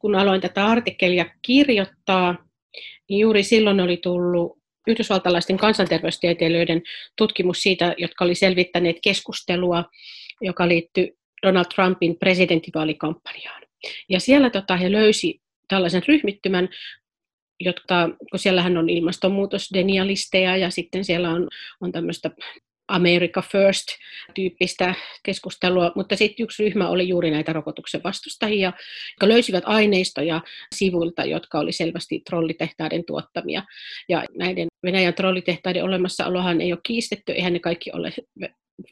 kun aloin tätä artikkelia kirjoittaa, niin juuri silloin oli tullut yhdysvaltalaisten kansanterveystieteilijöiden tutkimus siitä, jotka oli selvittäneet keskustelua, joka liittyi Donald Trumpin presidentinvaalikampanjaan. Ja siellä tota, he löysi tällaisen ryhmittymän, jotka, kun siellähän on ilmastonmuutosdenialisteja ja sitten siellä on, on tämmöistä America First-tyyppistä keskustelua, mutta sitten yksi ryhmä oli juuri näitä rokotuksen vastustajia, jotka löysivät aineistoja sivuilta, jotka oli selvästi trollitehtaiden tuottamia. Ja näiden Venäjän trollitehtaiden olemassaolohan ei ole kiistetty, eihän ne kaikki ole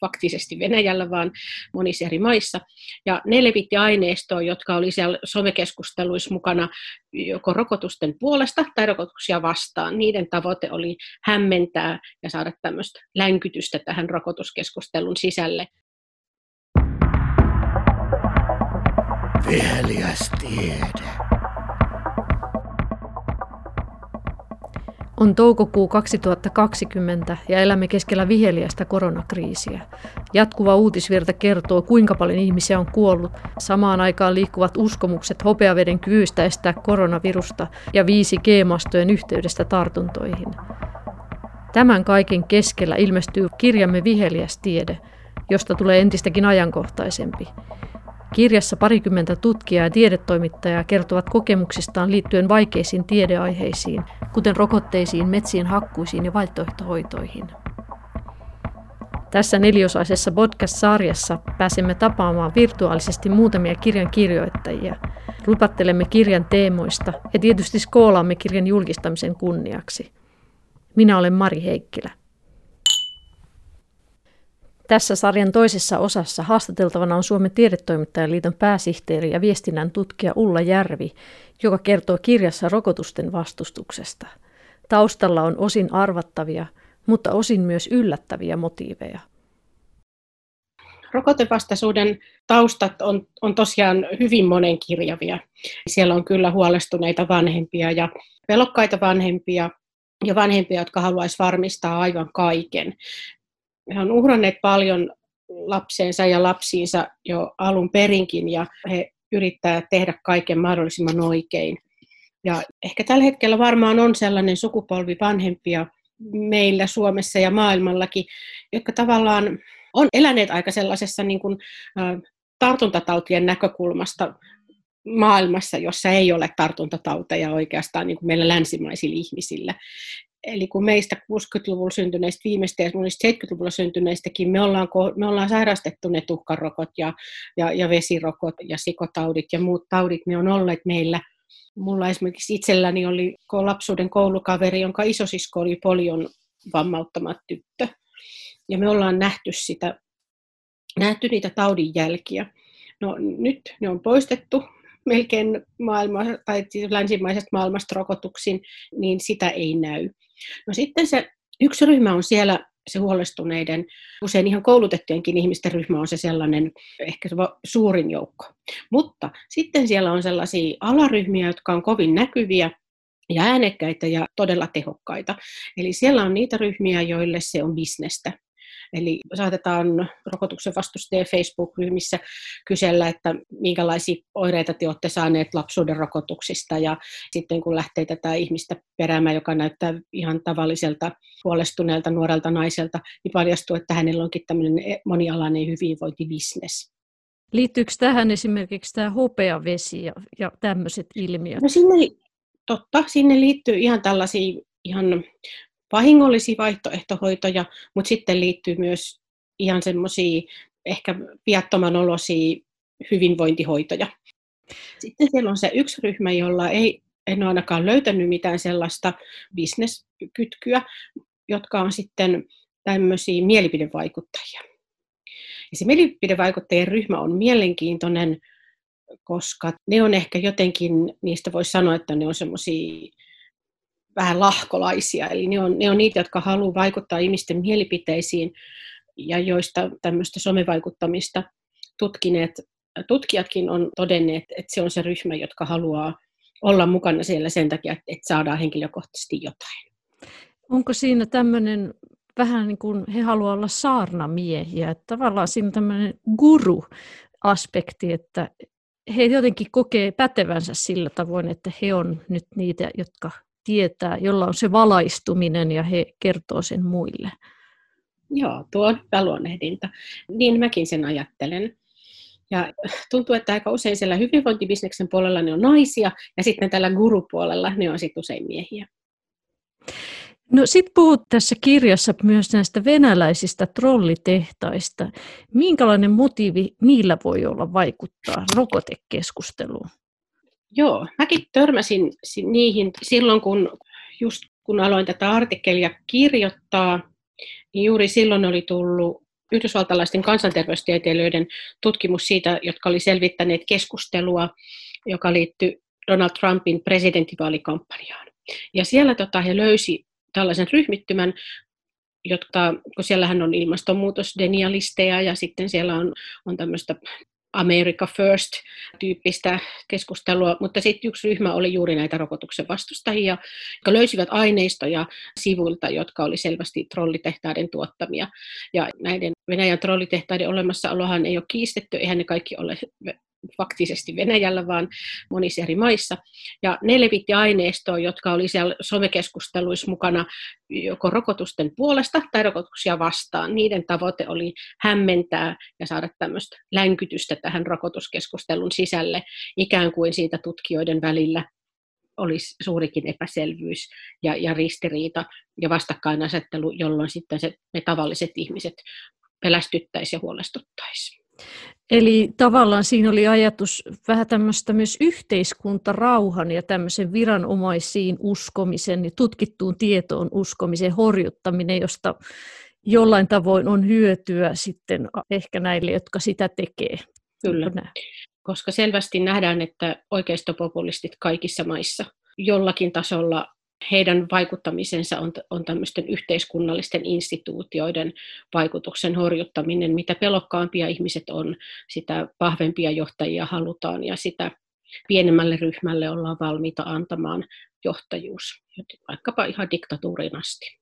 faktisesti Venäjällä, vaan monissa eri maissa. Ja ne levitti aineistoa, jotka oli siellä somekeskusteluissa mukana joko rokotusten puolesta tai rokotuksia vastaan. Niiden tavoite oli hämmentää ja saada tämmöistä länkytystä tähän rokotuskeskustelun sisälle. Viheliäs tiede. On toukokuu 2020 ja elämme keskellä viheliästä koronakriisiä. Jatkuva uutisvirta kertoo, kuinka paljon ihmisiä on kuollut. Samaan aikaan liikkuvat uskomukset hopeaveden kyvystä estää koronavirusta ja 5G-mastojen yhteydestä tartuntoihin. Tämän kaiken keskellä ilmestyy kirjamme Viheliäs tiede, josta tulee entistäkin ajankohtaisempi. Kirjassa parikymmentä tutkijaa ja tiedetoimittajaa kertovat kokemuksistaan liittyen vaikeisiin tiedeaiheisiin, kuten rokotteisiin, metsien hakkuisiin ja vaihtoehtohoitoihin. Tässä neliosaisessa podcast-sarjassa pääsemme tapaamaan virtuaalisesti muutamia kirjan kirjoittajia. Lupattelemme kirjan teemoista ja tietysti skoolaamme kirjan julkistamisen kunniaksi. Minä olen Mari Heikkilä. Tässä sarjan toisessa osassa haastateltavana on Suomen tiedetoimittajaliiton pääsihteeri ja viestinnän tutkija Ulla Järvi, joka kertoo kirjassa rokotusten vastustuksesta. Taustalla on osin arvattavia, mutta osin myös yllättäviä motiiveja. Rokotevastaisuuden taustat on, on tosiaan hyvin monenkirjavia. Siellä on kyllä huolestuneita vanhempia ja pelokkaita vanhempia ja vanhempia, jotka haluaisivat varmistaa aivan kaiken he on uhranneet paljon lapseensa ja lapsiinsa jo alun perinkin ja he yrittää tehdä kaiken mahdollisimman oikein. Ja ehkä tällä hetkellä varmaan on sellainen sukupolvi vanhempia meillä Suomessa ja maailmallakin, jotka tavallaan on eläneet aika sellaisessa niin kuin, tartuntatautien näkökulmasta maailmassa, jossa ei ole tartuntatauteja oikeastaan niin kuin meillä länsimaisilla ihmisillä. Eli kun meistä 60-luvulla syntyneistä viimeistä ja monista 70-luvulla syntyneistäkin, me ollaan, me ollaan sairastettu ne tuhkarokot ja, ja, ja vesirokot ja sikotaudit ja muut taudit, ne on olleet meillä. Mulla esimerkiksi itselläni oli lapsuuden koulukaveri, jonka isosisko oli polion vammauttama tyttö. Ja me ollaan nähty, sitä, nähty niitä taudin jälkiä. No nyt ne on poistettu melkein maailma, tai siis länsimaisesta maailmasta rokotuksiin, niin sitä ei näy. No sitten se yksi ryhmä on siellä se huolestuneiden, usein ihan koulutettujenkin ihmisten ryhmä on se sellainen ehkä se suurin joukko. Mutta sitten siellä on sellaisia alaryhmiä, jotka on kovin näkyviä, ja äänekkäitä ja todella tehokkaita. Eli siellä on niitä ryhmiä, joille se on bisnestä. Eli saatetaan rokotuksen vastustajien Facebook-ryhmissä kysellä, että minkälaisia oireita te olette saaneet lapsuuden rokotuksista. Ja sitten kun lähtee tätä ihmistä peräämään, joka näyttää ihan tavalliselta huolestuneelta nuorelta naiselta, niin paljastuu, että hänellä onkin tämmöinen monialainen hyvinvointibisnes. Liittyykö tähän esimerkiksi tämä hopeavesi ja, ja tämmöiset ilmiöt? No sinne, totta, sinne liittyy ihan tällaisia ihan vahingollisia vaihtoehtohoitoja, mutta sitten liittyy myös ihan semmoisia ehkä viattoman olosia hyvinvointihoitoja. Sitten siellä on se yksi ryhmä, jolla ei, en ole ainakaan löytänyt mitään sellaista bisneskytkyä, jotka on sitten tämmöisiä mielipidevaikuttajia. Ja se mielipidevaikuttajien ryhmä on mielenkiintoinen, koska ne on ehkä jotenkin, niistä voisi sanoa, että ne on semmoisia vähän lahkolaisia. Eli ne on, ne on niitä, jotka haluavat vaikuttaa ihmisten mielipiteisiin ja joista tämmöistä somevaikuttamista tutkineet tutkijatkin on todenneet, että se on se ryhmä, jotka haluaa olla mukana siellä sen takia, että saadaan henkilökohtaisesti jotain. Onko siinä tämmöinen vähän niin kuin he haluavat olla saarnamiehiä, että tavallaan siinä on tämmöinen guru-aspekti, että he jotenkin kokee pätevänsä sillä tavoin, että he on nyt niitä, jotka tietää, jolla on se valaistuminen ja he kertoo sen muille. Joo, tuo on hyvä luonnehdinta. Niin mäkin sen ajattelen. Ja tuntuu, että aika usein siellä hyvinvointibisneksen puolella ne on naisia, ja sitten tällä gurupuolella ne on sitten usein miehiä. No sitten puhut tässä kirjassa myös näistä venäläisistä trollitehtaista. Minkälainen motiivi niillä voi olla vaikuttaa rokotekeskusteluun? Joo, mäkin törmäsin niihin silloin, kun just kun aloin tätä artikkelia kirjoittaa, niin juuri silloin oli tullut yhdysvaltalaisten kansanterveystieteilijöiden tutkimus siitä, jotka oli selvittäneet keskustelua, joka liittyi Donald Trumpin presidentinvaalikampanjaan. Ja siellä tota, he löysi tällaisen ryhmittymän, jotka, kun siellähän on ilmastonmuutosdenialisteja ja sitten siellä on, on tämmöistä America First-tyyppistä keskustelua, mutta sitten yksi ryhmä oli juuri näitä rokotuksen vastustajia, jotka löysivät aineistoja sivuilta, jotka oli selvästi trollitehtaiden tuottamia. Ja näiden Venäjän trollitehtaiden olemassaolohan ei ole kiistetty, eihän ne kaikki ole faktisesti Venäjällä, vaan monissa eri maissa. Ja ne levitti aineistoa, jotka oli siellä somekeskusteluissa mukana joko rokotusten puolesta tai rokotuksia vastaan. Niiden tavoite oli hämmentää ja saada tämmöistä länkytystä tähän rokotuskeskustelun sisälle, ikään kuin siitä tutkijoiden välillä olisi suurikin epäselvyys ja, ja ristiriita ja vastakkainasettelu, jolloin sitten se, ne tavalliset ihmiset pelästyttäisi ja huolestuttaisi. Eli tavallaan siinä oli ajatus vähän tämmöistä myös yhteiskuntarauhan ja tämmöisen viranomaisiin uskomisen ja tutkittuun tietoon uskomisen horjuttaminen, josta jollain tavoin on hyötyä sitten ehkä näille, jotka sitä tekee. Kyllä, koska selvästi nähdään, että oikeistopopulistit kaikissa maissa jollakin tasolla heidän vaikuttamisensa on, on tämmöisten yhteiskunnallisten instituutioiden vaikutuksen horjuttaminen. Mitä pelokkaampia ihmiset on, sitä vahvempia johtajia halutaan ja sitä pienemmälle ryhmälle ollaan valmiita antamaan johtajuus, vaikkapa ihan diktatuurin asti.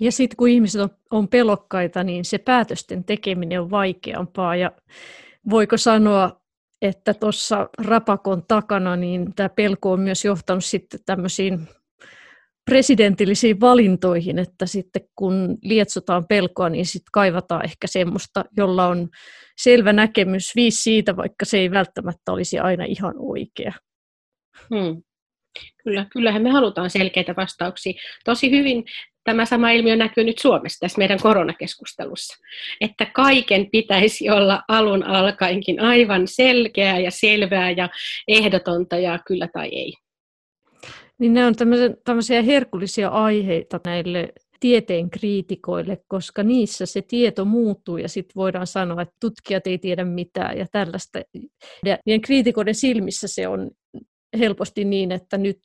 Ja sitten kun ihmiset on, on pelokkaita, niin se päätösten tekeminen on vaikeampaa. Ja voiko sanoa, että tuossa rapakon takana niin tämä pelko on myös johtanut sitten tämmöisiin presidentillisiin valintoihin, että sitten kun lietsotaan pelkoa, niin sitten kaivataan ehkä semmoista, jolla on selvä näkemys viisi siitä, vaikka se ei välttämättä olisi aina ihan oikea. Hmm. Kyllä, kyllähän me halutaan selkeitä vastauksia. Tosi hyvin tämä sama ilmiö näkyy nyt Suomessa tässä meidän koronakeskustelussa. Että kaiken pitäisi olla alun alkaenkin aivan selkeää ja selvää ja ehdotonta ja kyllä tai ei. Niin ne on tämmöisiä herkullisia aiheita näille tieteen kriitikoille, koska niissä se tieto muuttuu ja sitten voidaan sanoa, että tutkijat ei tiedä mitään ja tällaista. Ja niiden kriitikoiden silmissä se on helposti niin, että nyt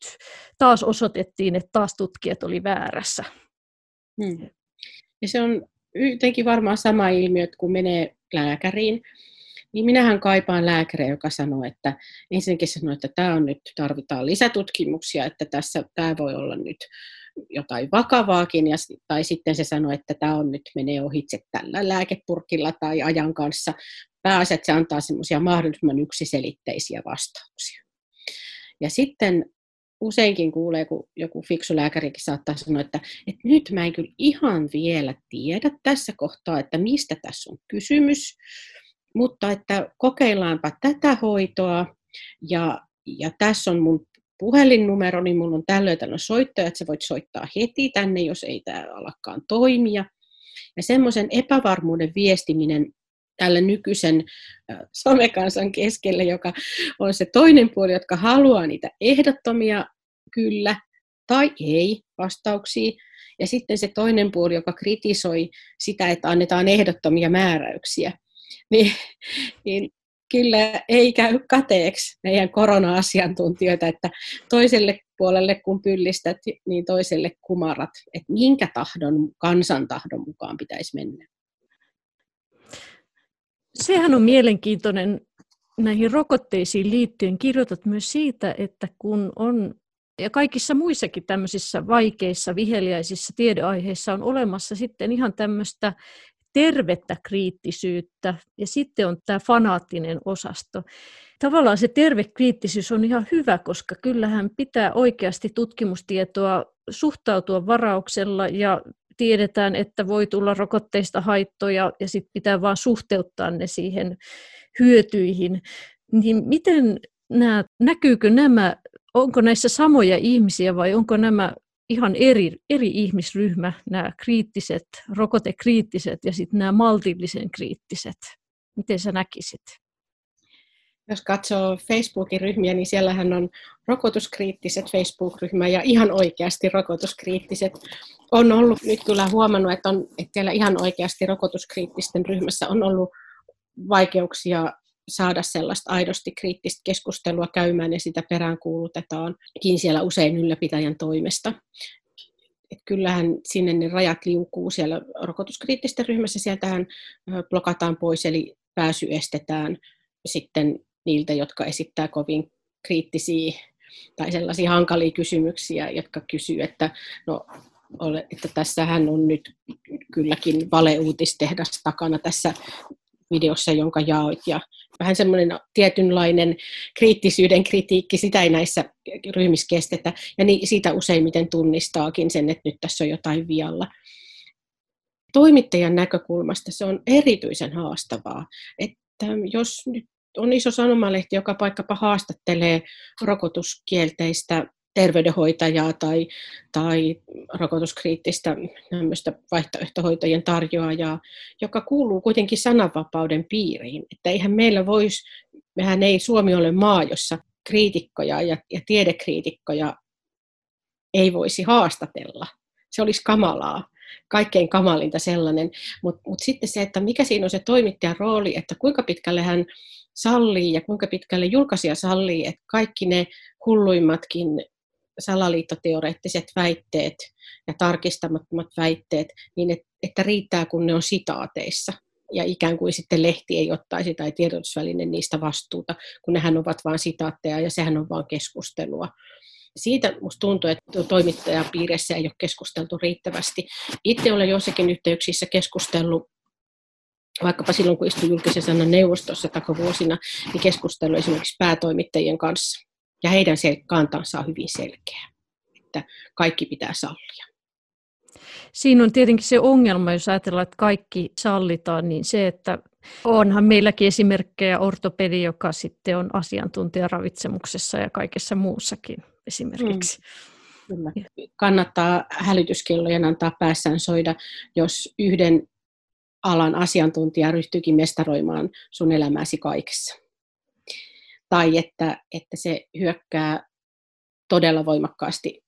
taas osoitettiin, että taas tutkijat oli väärässä. Hmm. Ja se on jotenkin varmaan sama ilmiö, että kun menee lääkäriin, niin minähän kaipaan lääkäriä, joka sanoo, että ensinnäkin sanoo, että tämä on nyt, tarvitaan lisätutkimuksia, että tässä tämä voi olla nyt jotain vakavaakin, ja, tai sitten se sanoo, että tämä on nyt menee ohitse tällä lääkepurkilla tai ajan kanssa. Pääasiassa että se antaa semmoisia mahdollisimman yksiselitteisiä vastauksia. Ja sitten useinkin kuulee, kun joku fiksu lääkärikin saattaa sanoa, että, että nyt mä en kyllä ihan vielä tiedä tässä kohtaa, että mistä tässä on kysymys, mutta että kokeillaanpa tätä hoitoa. Ja, ja tässä on mun puhelinnumero, niin mulla on tällöin tällöin soittaja, että sä voit soittaa heti tänne, jos ei tämä alakaan toimia. Ja semmoisen epävarmuuden viestiminen tälle nykyisen somekansan keskelle, joka on se toinen puoli, jotka haluaa niitä ehdottomia kyllä tai ei vastauksia, ja sitten se toinen puoli, joka kritisoi sitä, että annetaan ehdottomia määräyksiä niin, niin kyllä ei käy kateeksi meidän korona-asiantuntijoita, että toiselle puolelle kun pyllistät, niin toiselle kumarat, että minkä tahdon, kansantahdon mukaan pitäisi mennä. Sehän on mielenkiintoinen näihin rokotteisiin liittyen. Kirjoitat myös siitä, että kun on ja kaikissa muissakin tämmöisissä vaikeissa, viheliäisissä tiedeaiheissa on olemassa sitten ihan tämmöistä tervettä kriittisyyttä ja sitten on tämä fanaattinen osasto. Tavallaan se terve kriittisyys on ihan hyvä, koska kyllähän pitää oikeasti tutkimustietoa suhtautua varauksella ja tiedetään, että voi tulla rokotteista haittoja ja sitten pitää vaan suhteuttaa ne siihen hyötyihin. Niin miten nämä, näkyykö nämä, onko näissä samoja ihmisiä vai onko nämä ihan eri, eri ihmisryhmä, nämä kriittiset, rokotekriittiset ja sitten nämä maltillisen kriittiset? Miten sä näkisit? Jos katsoo Facebookin ryhmiä, niin siellähän on rokotuskriittiset Facebook-ryhmä ja ihan oikeasti rokotuskriittiset. On ollut nyt kyllä huomannut, että, on, että siellä ihan oikeasti rokotuskriittisten ryhmässä on ollut vaikeuksia saada sellaista aidosti kriittistä keskustelua käymään ja sitä peräänkuulutetaankin siellä usein ylläpitäjän toimesta. Et kyllähän sinne ne rajat liukuu siellä rokotuskriittisten ryhmässä, sieltähän blokataan pois eli pääsy estetään sitten niiltä, jotka esittää kovin kriittisiä tai sellaisia hankalia kysymyksiä, jotka kysyy, että no, että tässähän on nyt kylläkin valeuutistehdas takana tässä videossa, jonka jaoit. Ja vähän semmoinen tietynlainen kriittisyyden kritiikki, sitä ei näissä ryhmissä kestetä. Ja niin, siitä useimmiten tunnistaakin sen, että nyt tässä on jotain vialla. Toimittajan näkökulmasta se on erityisen haastavaa, että jos nyt on iso sanomalehti, joka vaikkapa haastattelee rokotuskielteistä terveydenhoitajaa tai, tai rokotuskriittistä vaihtoehtohoitojen tarjoajaa, joka kuuluu kuitenkin sananvapauden piiriin. Että eihän meillä voisi, mehän ei Suomi ole maa, jossa kriitikkoja ja, ja tiedekriitikkoja ei voisi haastatella. Se olisi kamalaa kaikkein kamalinta sellainen. Mutta mut sitten se, että mikä siinä on se toimittajan rooli, että kuinka pitkälle hän sallii ja kuinka pitkälle julkaisija sallii, että kaikki ne hulluimmatkin salaliittoteoreettiset väitteet ja tarkistamattomat väitteet, niin et, että riittää kun ne on sitaateissa ja ikään kuin sitten lehti ei ottaisi tai tiedotusväline niistä vastuuta, kun nehän ovat vain sitaatteja ja sehän on vain keskustelua. Siitä minusta tuntuu, että toimittajapiirissä ei ole keskusteltu riittävästi. Itse olen jossakin yhteyksissä keskustellut vaikkapa silloin, kun istuin julkisen sanan neuvostossa takavuosina, niin keskustelu esimerkiksi päätoimittajien kanssa. Ja heidän se kantansa on hyvin selkeä, että kaikki pitää sallia. Siinä on tietenkin se ongelma, jos ajatellaan, että kaikki sallitaan, niin se, että onhan meilläkin esimerkkejä ortopedi, joka sitten on asiantuntija ravitsemuksessa ja kaikessa muussakin esimerkiksi. Mm. Kyllä. Kannattaa hälytyskellojen antaa päässään soida, jos yhden alan asiantuntija ryhtyykin mestaroimaan sun elämäsi kaikessa. Tai että, että se hyökkää todella voimakkaasti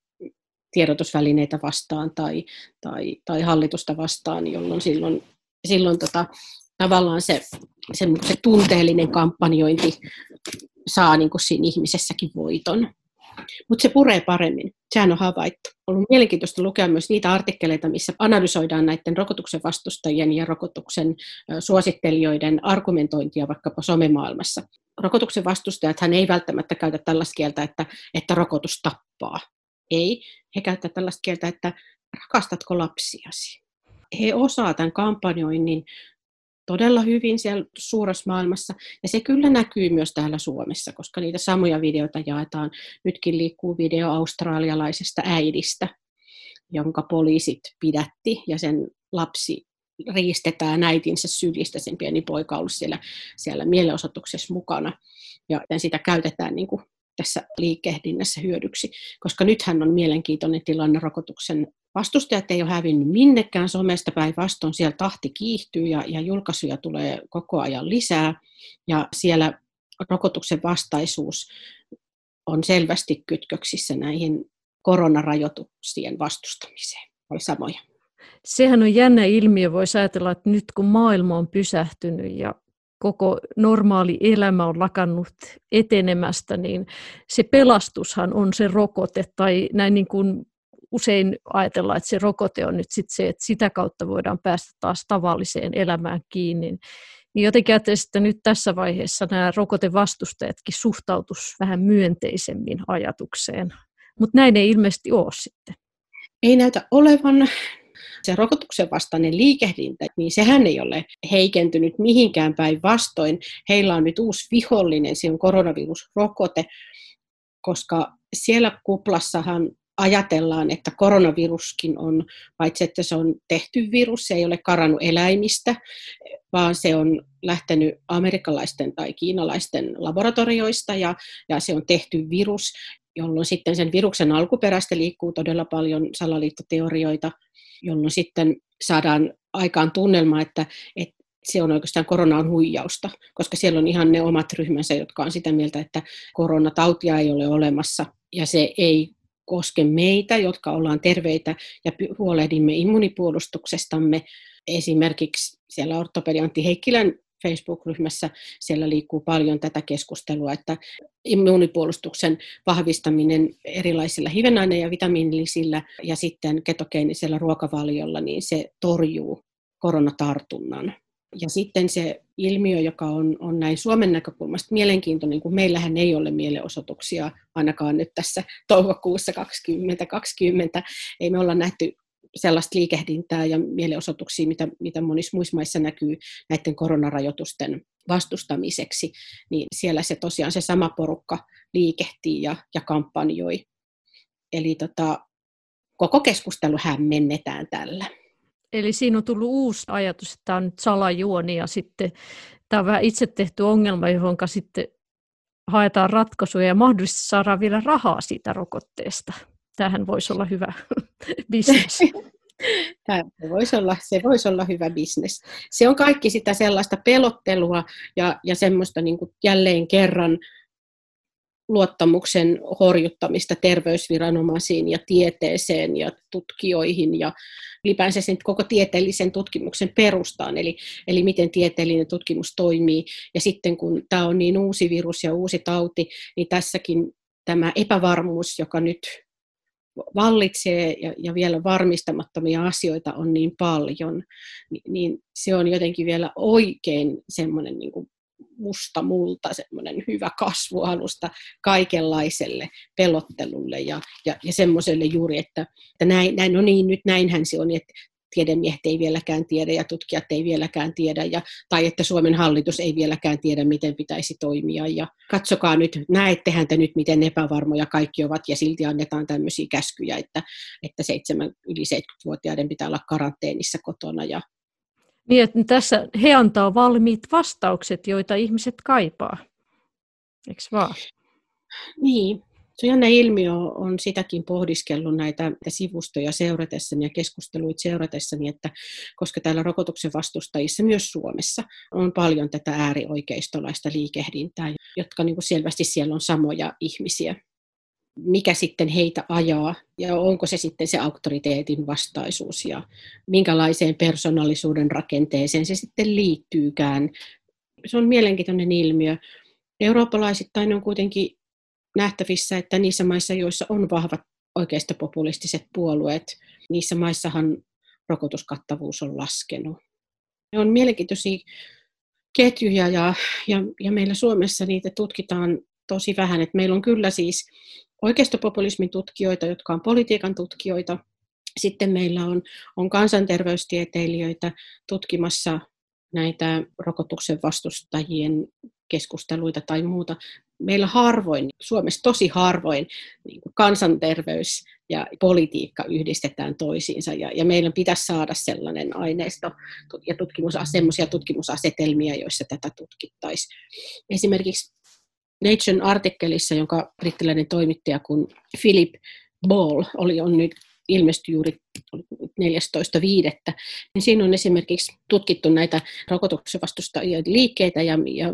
tiedotusvälineitä vastaan tai, tai, tai hallitusta vastaan, jolloin silloin, silloin tota, tavallaan se, se, se tunteellinen kampanjointi saa niin kuin siinä ihmisessäkin voiton. Mutta se puree paremmin. Sehän on havaittu. On ollut mielenkiintoista lukea myös niitä artikkeleita, missä analysoidaan näiden rokotuksen vastustajien ja rokotuksen suosittelijoiden argumentointia vaikkapa somemaailmassa. Rokotuksen vastustajat hän ei välttämättä käytä tällaista kieltä, että, että rokotus tappaa. Ei. He käyttävät tällaista kieltä, että rakastatko lapsiasi. He osaavat tämän kampanjoinnin todella hyvin siellä suuressa maailmassa. Ja se kyllä näkyy myös täällä Suomessa, koska niitä samoja videoita jaetaan. Nytkin liikkuu video australialaisesta äidistä, jonka poliisit pidätti ja sen lapsi riistetään äitinsä sylistä, sen pieni poika on ollut siellä, siellä mielenosoituksessa mukana. Ja sitä käytetään niin kuin tässä liikehdinnässä hyödyksi, koska nythän on mielenkiintoinen tilanne rokotuksen vastustajat ei ole hävinnyt minnekään somesta päinvastoin, siellä tahti kiihtyy ja, ja julkaisuja tulee koko ajan lisää ja siellä rokotuksen vastaisuus on selvästi kytköksissä näihin koronarajoituksien vastustamiseen. Oli samoja. Sehän on jännä ilmiö, voisi ajatella, että nyt kun maailma on pysähtynyt ja koko normaali elämä on lakannut etenemästä, niin se pelastushan on se rokote, tai näin niin kuin usein ajatellaan, että se rokote on nyt sit se, että sitä kautta voidaan päästä taas tavalliseen elämään kiinni. Niin jotenkin ajattelisin, että nyt tässä vaiheessa nämä rokotevastustajatkin suhtautus vähän myönteisemmin ajatukseen. Mutta näin ei ilmeisesti ole sitten. Ei näytä olevan. se rokotuksen vastainen liikehdintä, niin sehän ei ole heikentynyt mihinkään päin vastoin. Heillä on nyt uusi vihollinen, se on koronavirusrokote, koska siellä kuplassahan ajatellaan, että koronaviruskin on, paitsi että se on tehty virus, se ei ole karannut eläimistä, vaan se on lähtenyt amerikkalaisten tai kiinalaisten laboratorioista ja, ja se on tehty virus, jolloin sitten sen viruksen alkuperäistä liikkuu todella paljon salaliittoteorioita, jolloin sitten saadaan aikaan tunnelma, että, että se on oikeastaan koronan huijausta, koska siellä on ihan ne omat ryhmänsä, jotka on sitä mieltä, että koronatautia ei ole olemassa ja se ei koske meitä, jotka ollaan terveitä ja huolehdimme immunipuolustuksestamme. Esimerkiksi siellä ortopediantti Heikkilän Facebook-ryhmässä siellä liikkuu paljon tätä keskustelua, että immunipuolustuksen vahvistaminen erilaisilla hivenaine- ja vitamiinilisillä ja sitten ketogeenisellä ruokavaliolla, niin se torjuu koronatartunnan. Ja sitten se ilmiö, joka on, on näin Suomen näkökulmasta mielenkiintoinen, kun meillähän ei ole mielenosoituksia ainakaan nyt tässä toukokuussa 2020. Ei me olla nähty sellaista liikehdintää ja mielenosoituksia, mitä, mitä monissa muissa maissa näkyy näiden koronarajoitusten vastustamiseksi, niin siellä se tosiaan se sama porukka liikehtii ja, ja kampanjoi. Eli tota, koko keskustelu hämmennetään tällä. Eli siinä on tullut uusi ajatus, että tämä on nyt salajuoni ja sitten tämä on vähän itse tehty ongelma, johon sitten haetaan ratkaisuja ja mahdollisesti saadaan vielä rahaa siitä rokotteesta. Tämähän voisi olla hyvä bisnes. Tämä voisi olla, se voisi olla hyvä bisnes. Se on kaikki sitä sellaista pelottelua ja, ja semmoista niin kuin jälleen kerran luottamuksen horjuttamista terveysviranomaisiin ja tieteeseen ja tutkijoihin ja ylipäänsä sen koko tieteellisen tutkimuksen perustaan, eli, eli miten tieteellinen tutkimus toimii. Ja sitten kun tämä on niin uusi virus ja uusi tauti, niin tässäkin tämä epävarmuus, joka nyt vallitsee ja, ja vielä varmistamattomia asioita on niin paljon, niin, niin se on jotenkin vielä oikein semmoinen niin kuin musta multa, semmoinen hyvä kasvualusta kaikenlaiselle pelottelulle ja, ja, ja semmoiselle juuri, että, että näin, näin, no niin, nyt näinhän se on, että tiedemiehet ei vieläkään tiedä ja tutkijat ei vieläkään tiedä, ja, tai että Suomen hallitus ei vieläkään tiedä, miten pitäisi toimia. Ja katsokaa nyt, näettehän te nyt, miten epävarmoja kaikki ovat, ja silti annetaan tämmöisiä käskyjä, että, että 7, yli 70-vuotiaiden pitää olla karanteenissa kotona ja niin, että tässä he antaa valmiit vastaukset, joita ihmiset kaipaa. Eikö vaan? Niin. Se jännä ilmiö on sitäkin pohdiskellut näitä sivustoja seuratessani ja keskusteluita seuratessani, että koska täällä rokotuksen vastustajissa myös Suomessa on paljon tätä äärioikeistolaista liikehdintää, jotka niin kuin selvästi siellä on samoja ihmisiä mikä sitten heitä ajaa ja onko se sitten se auktoriteetin vastaisuus ja minkälaiseen persoonallisuuden rakenteeseen se sitten liittyykään. Se on mielenkiintoinen ilmiö. Eurooppalaisittain on kuitenkin nähtävissä, että niissä maissa, joissa on vahvat oikeistopopulistiset puolueet, niissä maissahan rokotuskattavuus on laskenut. Ne on mielenkiintoisia ketjuja ja, ja, ja meillä Suomessa niitä tutkitaan tosi vähän. Et meillä on kyllä siis oikeistopopulismin tutkijoita, jotka on politiikan tutkijoita. Sitten meillä on, on kansanterveystieteilijöitä tutkimassa näitä rokotuksen vastustajien keskusteluita tai muuta. Meillä harvoin, Suomessa tosi harvoin, niin kansanterveys ja politiikka yhdistetään toisiinsa. Ja, ja meillä pitäisi saada sellainen aineisto ja tutkimus, sellaisia tutkimusasetelmia, joissa tätä tutkittaisiin. Esimerkiksi Nation artikkelissa, jonka brittiläinen toimittaja kun Philip Ball oli, on nyt ilmestyi juuri 14.5. Niin siinä on esimerkiksi tutkittu näitä rokotuksen vastustajien liikkeitä ja, ja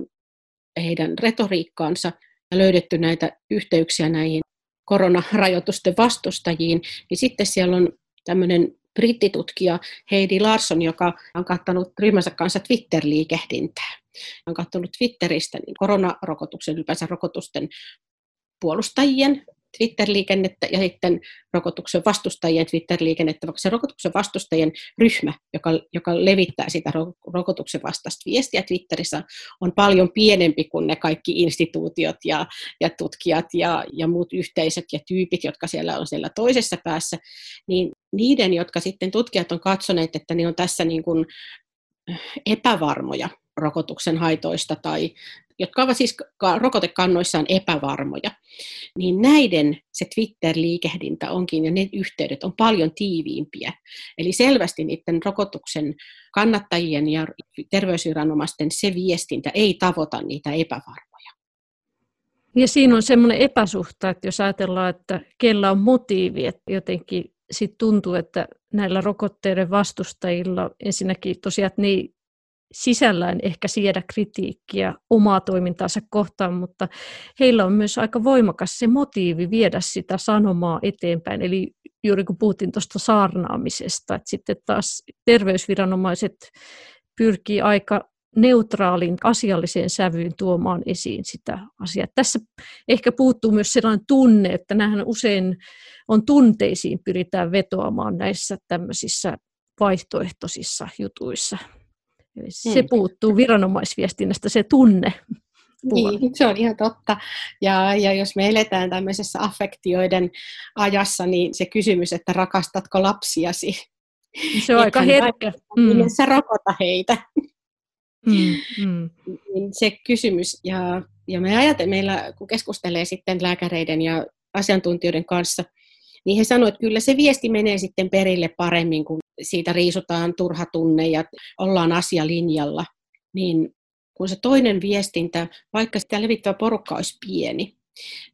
heidän retoriikkaansa ja löydetty näitä yhteyksiä näihin koronarajoitusten vastustajiin, niin sitten siellä on tämmöinen brittitutkija Heidi Larson, joka on kattanut ryhmänsä kanssa Twitter-liikehdintää. On katsonut Twitteristä niin koronarokotuksen, ylipäänsä rokotusten puolustajien Twitter-liikennettä ja sitten rokotuksen vastustajien Twitter-liikennettä, vaikka se rokotuksen vastustajien ryhmä, joka, joka levittää sitä rokotuksen vastaista viestiä Twitterissä, on paljon pienempi kuin ne kaikki instituutiot ja, ja tutkijat ja, ja muut yhteisöt ja tyypit, jotka siellä on siellä toisessa päässä, niin niiden, jotka sitten tutkijat on katsoneet, että ne on tässä niin kuin epävarmoja rokotuksen haitoista tai jotka ovat siis rokotekannoissaan epävarmoja, niin näiden se Twitter-liikehdintä onkin ja ne yhteydet on paljon tiiviimpiä. Eli selvästi niiden rokotuksen kannattajien ja terveysviranomaisten se viestintä ei tavoita niitä epävarmoja. Ja siinä on semmoinen epäsuhta, että jos ajatellaan, että kellä on motiivi, että jotenkin sit tuntuu, että näillä rokotteiden vastustajilla ensinnäkin tosiaan, että ne ei sisällään ehkä siedä kritiikkiä omaa toimintaansa kohtaan, mutta heillä on myös aika voimakas se motiivi viedä sitä sanomaa eteenpäin. Eli juuri kun puhuttiin tuosta saarnaamisesta, että sitten taas terveysviranomaiset pyrkii aika neutraalin asialliseen sävyyn tuomaan esiin sitä asiaa. Tässä ehkä puuttuu myös sellainen tunne, että nämähän usein on tunteisiin pyritään vetoamaan näissä tämmöisissä vaihtoehtoisissa jutuissa. Eli se mm. puuttuu viranomaisviestinnästä, se tunne. Niin, se on ihan totta. Ja, ja jos me eletään tämmöisessä affektioiden ajassa, niin se kysymys, että rakastatko lapsiasi? Se on aika herkkä. Mm. Niin sä rokota heitä. Mm, mm. Niin se kysymys, ja, ja me ajattelemme, meillä kun keskustelee sitten lääkäreiden ja asiantuntijoiden kanssa, niin he sanoivat, että kyllä se viesti menee sitten perille paremmin, kun siitä riisutaan turha tunne ja ollaan asialinjalla, niin kun se toinen viestintä, vaikka sitä levittävä porukka olisi pieni,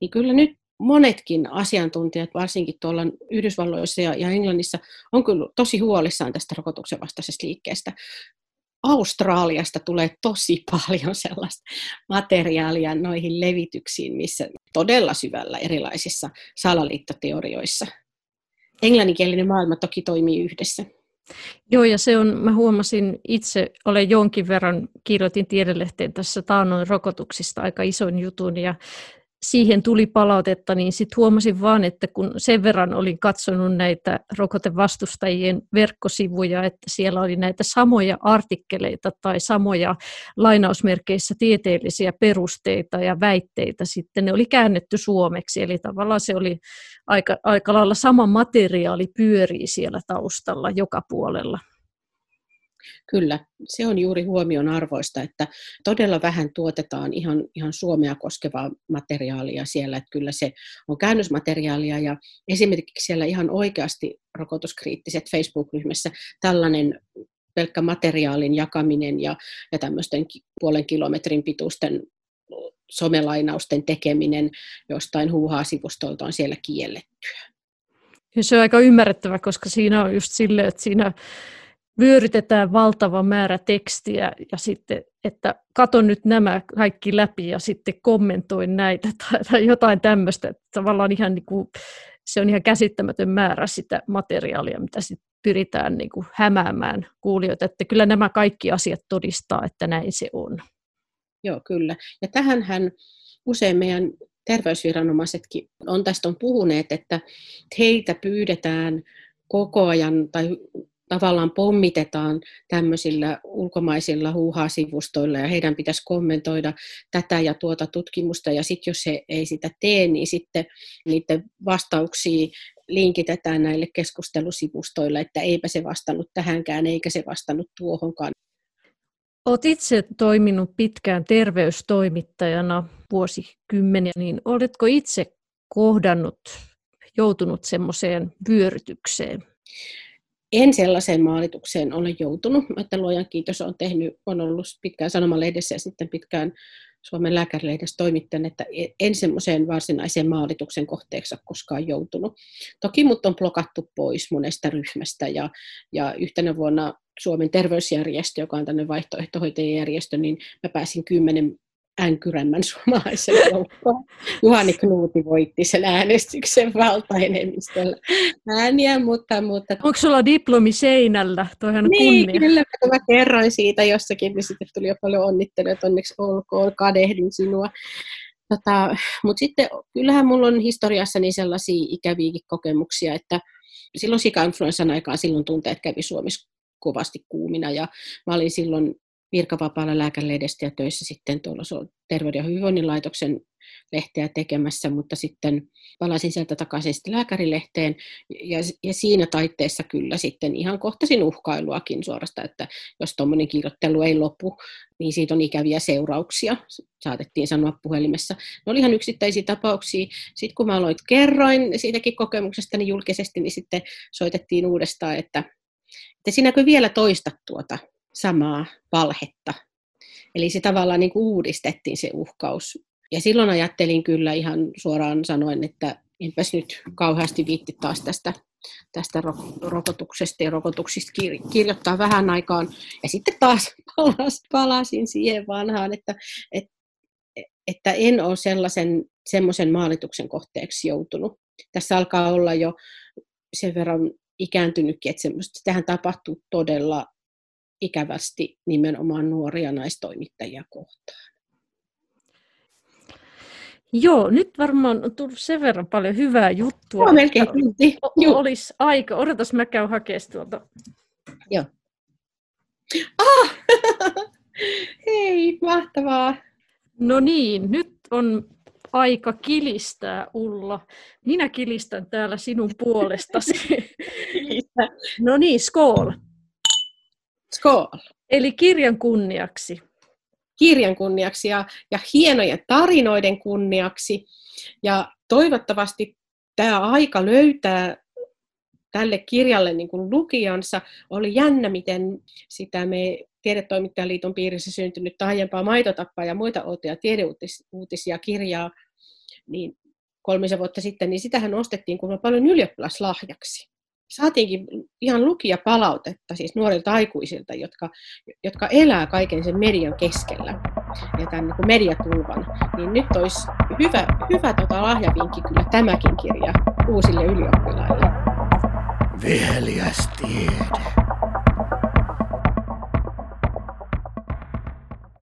niin kyllä nyt monetkin asiantuntijat, varsinkin tuolla Yhdysvalloissa ja, Englannissa, on kyllä tosi huolissaan tästä rokotuksen vastaisesta liikkeestä. Australiasta tulee tosi paljon sellaista materiaalia noihin levityksiin, missä todella syvällä erilaisissa salaliittoteorioissa. Englanninkielinen maailma toki toimii yhdessä. Joo, ja se on, mä huomasin itse, olen jonkin verran, kirjoitin tiedelehteen tässä taannoin rokotuksista aika ison jutun, ja siihen tuli palautetta, niin sitten huomasin vaan, että kun sen verran olin katsonut näitä rokotevastustajien verkkosivuja, että siellä oli näitä samoja artikkeleita tai samoja lainausmerkeissä tieteellisiä perusteita ja väitteitä sitten, ne oli käännetty suomeksi, eli tavallaan se oli aika, aika lailla sama materiaali pyörii siellä taustalla joka puolella. Kyllä, se on juuri huomion arvoista, että todella vähän tuotetaan ihan, ihan Suomea koskevaa materiaalia siellä, että kyllä se on käännösmateriaalia ja esimerkiksi siellä ihan oikeasti rokotuskriittiset Facebook-ryhmässä tällainen pelkkä materiaalin jakaminen ja, ja tämmöisten puolen kilometrin pituisten somelainausten tekeminen jostain huuhaa-sivustolta on siellä kiellettyä. Ja se on aika ymmärrettävä, koska siinä on just silleen, että siinä vyörytetään valtava määrä tekstiä ja sitten, että kato nyt nämä kaikki läpi ja sitten kommentoin näitä tai, tai jotain tämmöistä. Tavallaan ihan niin kuin, se on ihan käsittämätön määrä sitä materiaalia, mitä sitten pyritään niin kuin hämäämään kuulijoita. Että kyllä nämä kaikki asiat todistaa, että näin se on. Joo, kyllä. Ja tähänhän usein meidän terveysviranomaisetkin on tästä on puhuneet, että heitä pyydetään koko ajan tai tavallaan pommitetaan tämmöisillä ulkomaisilla huuhaa-sivustoilla ja heidän pitäisi kommentoida tätä ja tuota tutkimusta ja sitten jos he ei sitä tee, niin sitten niiden vastauksia linkitetään näille keskustelusivustoille, että eipä se vastannut tähänkään eikä se vastannut tuohonkaan. Olet itse toiminut pitkään terveystoimittajana vuosikymmeniä, niin oletko itse kohdannut, joutunut semmoiseen vyörytykseen? En sellaiseen maalitukseen ole joutunut, että luojan kiitos on tehnyt, on ollut pitkään sanomalehdessä ja sitten pitkään Suomen lääkärilehdessä toimittajan, että en semmoiseen varsinaiseen maalituksen kohteeksi ole koskaan joutunut. Toki mut on blokattu pois monesta ryhmästä ja, ja yhtenä vuonna Suomen terveysjärjestö, joka on tämmöinen vaihtoehtohoitajajärjestö, niin mä pääsin kymmenen änkyrämmän suomalaisen joukkoon. Juhani Knuuti voitti sen äänestyksen valtaenemmistöllä ääniä, mutta... mutta... Onko sulla diplomi seinällä? Toihan niin, kunnia. kyllä, mä kerroin siitä jossakin, niin sitten tuli jo paljon onnitteluja, että onneksi olkoon, kadehdin sinua. Tota, Mutta sitten kyllähän mulla on historiassani sellaisia ikäviäkin kokemuksia, että silloin sika-influenssan aikaan silloin tunteet kävi Suomessa kovasti kuumina ja mä olin silloin virkavapaalla lääkälehdestä ja töissä sitten tuolla Terveyden ja hyvinvoinnin laitoksen lehteä tekemässä, mutta sitten palasin sieltä takaisin sitten lääkärilehteen ja, ja siinä taitteessa kyllä sitten ihan kohtasin uhkailuakin suorasta, että jos tuommoinen kirjoittelu ei lopu, niin siitä on ikäviä seurauksia, saatettiin sanoa puhelimessa. Ne oli ihan yksittäisiä tapauksia. Sitten kun mä aloin kerroin siitäkin kokemuksestani julkisesti, niin sitten soitettiin uudestaan, että, että sinäkö vielä toistat tuota samaa valhetta. Eli se tavallaan niin kuin uudistettiin se uhkaus. Ja silloin ajattelin kyllä ihan suoraan sanoen, että enpäs nyt kauheasti viitti taas tästä, tästä rokotuksesta ja rokotuksista kirjoittaa vähän aikaan. Ja sitten taas palas, palasin siihen vanhaan, että, että, että en ole sellaisen semmoisen maalituksen kohteeksi joutunut. Tässä alkaa olla jo sen verran ikääntynytkin, että tähän tapahtuu todella ikävästi nimenomaan nuoria naistoimittajia kohtaan. Joo, nyt varmaan on tullut sen verran paljon hyvää juttua. Joo, melkein tunti. Olisi aika. Odotas, mä käyn hakemaan tuolta. Joo. Ah! Hei, mahtavaa. No niin, nyt on aika kilistää, Ulla. Minä kilistän täällä sinun puolestasi. no niin, skool. Skål! Eli kirjan kunniaksi. Kirjan kunniaksi ja, ja hienojen tarinoiden kunniaksi. Ja toivottavasti tämä aika löytää tälle kirjalle niin kuin lukijansa. Oli jännä, miten sitä me Tiedetoimittajaliiton piirissä syntynyt aiempaa maitotappaa ja muita outoja ja tiedeuutisia kirjaa, niin kolmisen vuotta sitten, niin sitähän ostettiin kuinka paljon ylioppilaslahjaksi saatiinkin ihan lukia palautetta siis nuorilta aikuisilta, jotka, jotka elää kaiken sen median keskellä ja tämän niin mediatulvan, niin nyt olisi hyvä, hyvä tota lahjavinkki kyllä tämäkin kirja uusille ylioppilaille. Viheliäs tiede.